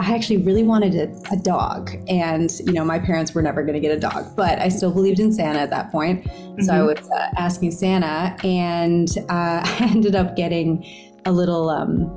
I actually really wanted a, a, dog. And, you know, my parents were never going to get a dog, but I still believed in Santa at that point. Mm-hmm. So I mm-hmm. was uh, asking Santa, and uh, I ended up getting a little, um,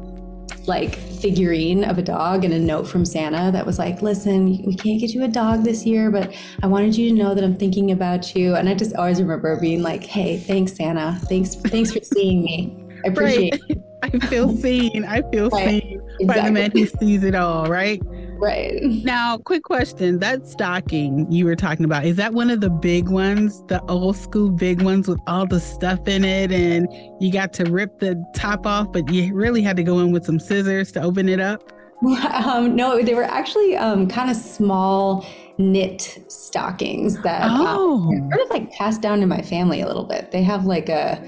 like figurine of a dog and a note from Santa that was like, listen, we can't get you a dog this year, but I wanted you to know that I'm thinking about you. And I just always remember being like, hey, thanks, Santa. Thanks, thanks for seeing me. I appreciate right. it. I feel seen. I feel right. seen exactly. by the man who sees it all, right? Right. Now, quick question. That stocking you were talking about, is that one of the big ones, the old school big ones with all the stuff in it? And you got to rip the top off, but you really had to go in with some scissors to open it up? Um, no, they were actually um, kind of small knit stockings that um, oh. um, sort of like passed down to my family a little bit. They have like a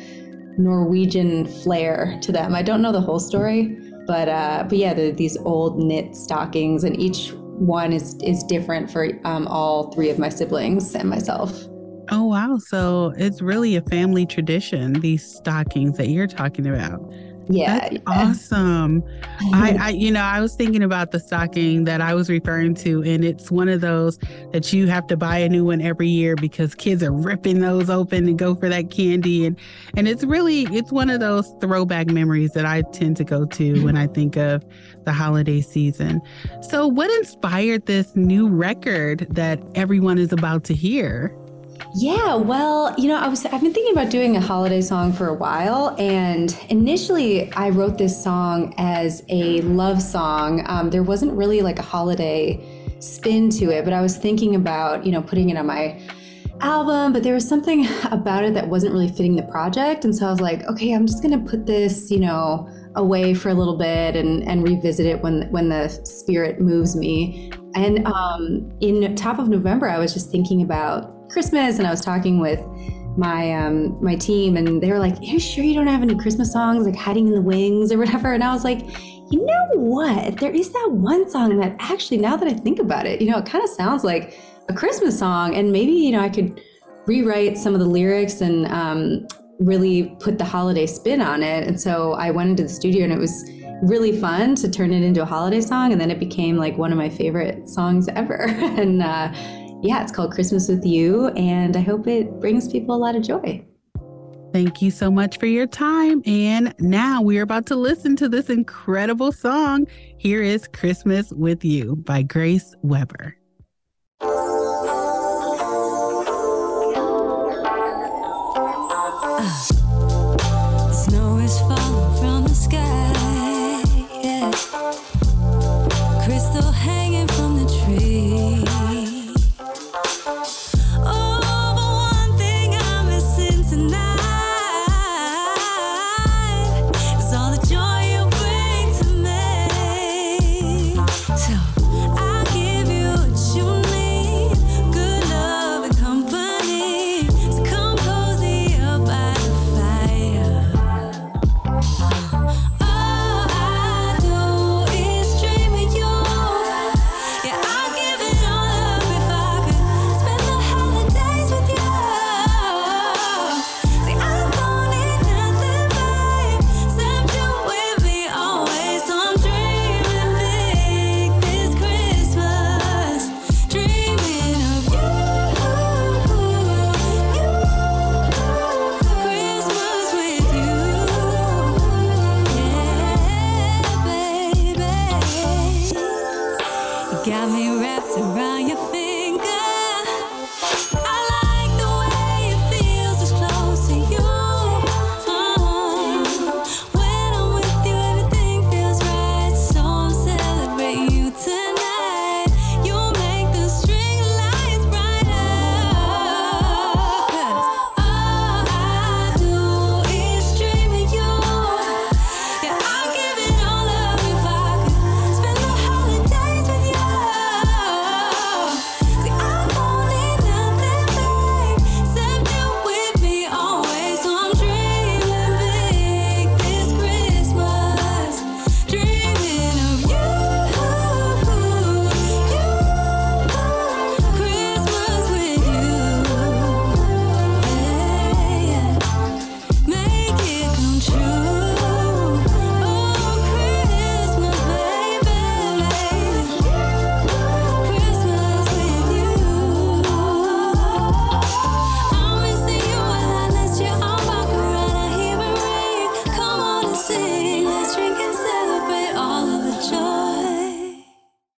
Norwegian flair to them. I don't know the whole story, but uh, but yeah, these old knit stockings, and each one is is different for um, all three of my siblings and myself. Oh wow! So it's really a family tradition. These stockings that you're talking about. Yeah, That's yeah. awesome. I, I, you know, I was thinking about the stocking that I was referring to, and it's one of those that you have to buy a new one every year because kids are ripping those open and go for that candy, and and it's really it's one of those throwback memories that I tend to go to mm-hmm. when I think of the holiday season. So, what inspired this new record that everyone is about to hear? Yeah, well, you know, I was I've been thinking about doing a holiday song for a while, and initially I wrote this song as a love song. Um, there wasn't really like a holiday spin to it, but I was thinking about you know putting it on my album, but there was something about it that wasn't really fitting the project, and so I was like, okay, I'm just gonna put this, you know, away for a little bit and and revisit it when when the spirit moves me. And um, in top of November, I was just thinking about Christmas, and I was talking with my um, my team, and they were like, "Are you sure you don't have any Christmas songs like hiding in the wings or whatever?" And I was like, "You know what? There is that one song that actually, now that I think about it, you know, it kind of sounds like a Christmas song, and maybe you know I could rewrite some of the lyrics and um, really put the holiday spin on it." And so I went into the studio, and it was really fun to turn it into a holiday song, and then it became like one of my favorite songs ever, and. Uh, yeah, it's called Christmas with You, and I hope it brings people a lot of joy. Thank you so much for your time. And now we are about to listen to this incredible song. Here is Christmas with You by Grace Weber. Got me wrapped around your